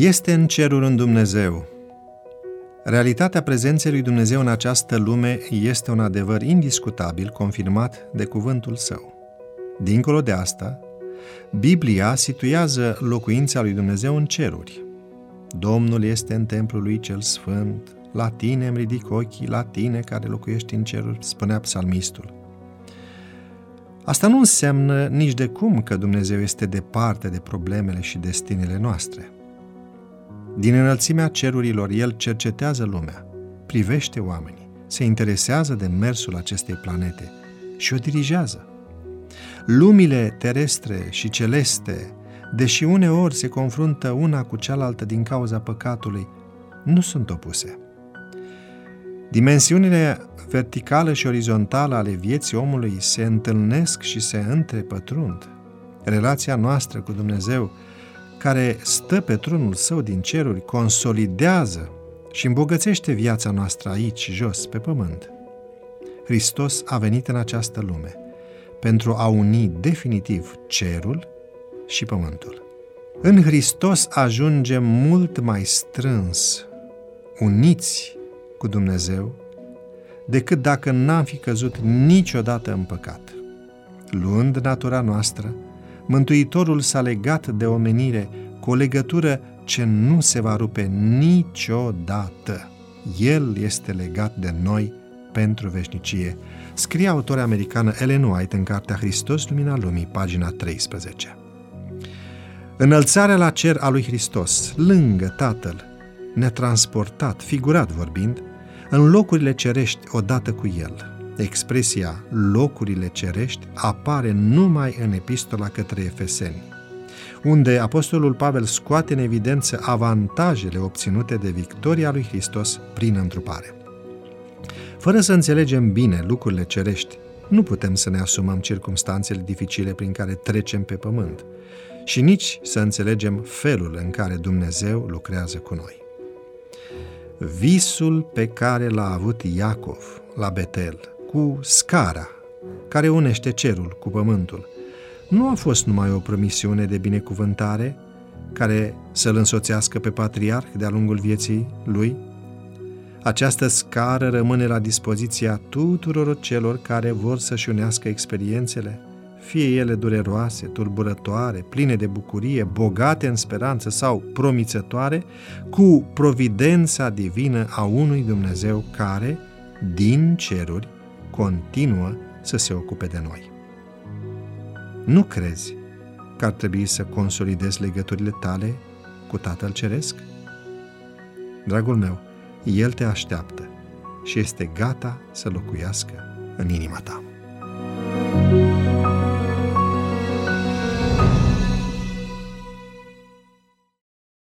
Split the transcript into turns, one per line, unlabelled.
Este în cerul un Dumnezeu. Realitatea prezenței lui Dumnezeu în această lume este un adevăr indiscutabil confirmat de cuvântul său. Dincolo de asta, Biblia situează locuința lui Dumnezeu în ceruri. Domnul este în templul lui cel sfânt, la tine îmi ridic ochii, la tine care locuiești în ceruri, spunea psalmistul. Asta nu înseamnă nici de cum că Dumnezeu este departe de problemele și destinele noastre. Din înălțimea cerurilor, El cercetează lumea, privește oamenii, se interesează de mersul acestei planete și o dirigează. Lumile terestre și celeste, deși uneori se confruntă una cu cealaltă din cauza păcatului, nu sunt opuse. Dimensiunile verticală și orizontală ale vieții omului se întâlnesc și se întrepătrund. Relația noastră cu Dumnezeu, care stă pe tronul său din ceruri, consolidează și îmbogățește viața noastră aici, jos, pe pământ. Hristos a venit în această lume pentru a uni definitiv cerul și pământul. În Hristos ajungem mult mai strâns, uniți cu Dumnezeu, decât dacă n-am fi căzut niciodată în păcat. Luând natura noastră, Mântuitorul s-a legat de omenire cu o legătură ce nu se va rupe niciodată. El este legat de noi pentru veșnicie. Scrie autoarea americană Ellen White în cartea Hristos, Lumina Lumii, pagina 13. Înălțarea la cer a lui Hristos, lângă Tatăl, ne-a transportat, figurat vorbind, în locurile cerești odată cu El. Expresia locurile cerești apare numai în epistola către Efeseni, unde Apostolul Pavel scoate în evidență avantajele obținute de victoria lui Hristos prin întrupare. Fără să înțelegem bine lucrurile cerești, nu putem să ne asumăm circumstanțele dificile prin care trecem pe pământ și nici să înțelegem felul în care Dumnezeu lucrează cu noi. Visul pe care l-a avut Iacov la Betel, cu scara care unește cerul cu pământul, nu a fost numai o promisiune de binecuvântare care să-l însoțească pe patriarh de-a lungul vieții lui? Această scară rămâne la dispoziția tuturor celor care vor să-și unească experiențele, fie ele dureroase, turburătoare, pline de bucurie, bogate în speranță sau promițătoare, cu providența divină a unui Dumnezeu care, din ceruri, continuă să se ocupe de noi. Nu crezi că ar trebui să consolidezi legăturile tale cu Tatăl Ceresc? Dragul meu, El te așteaptă și este gata să locuiască în inima ta.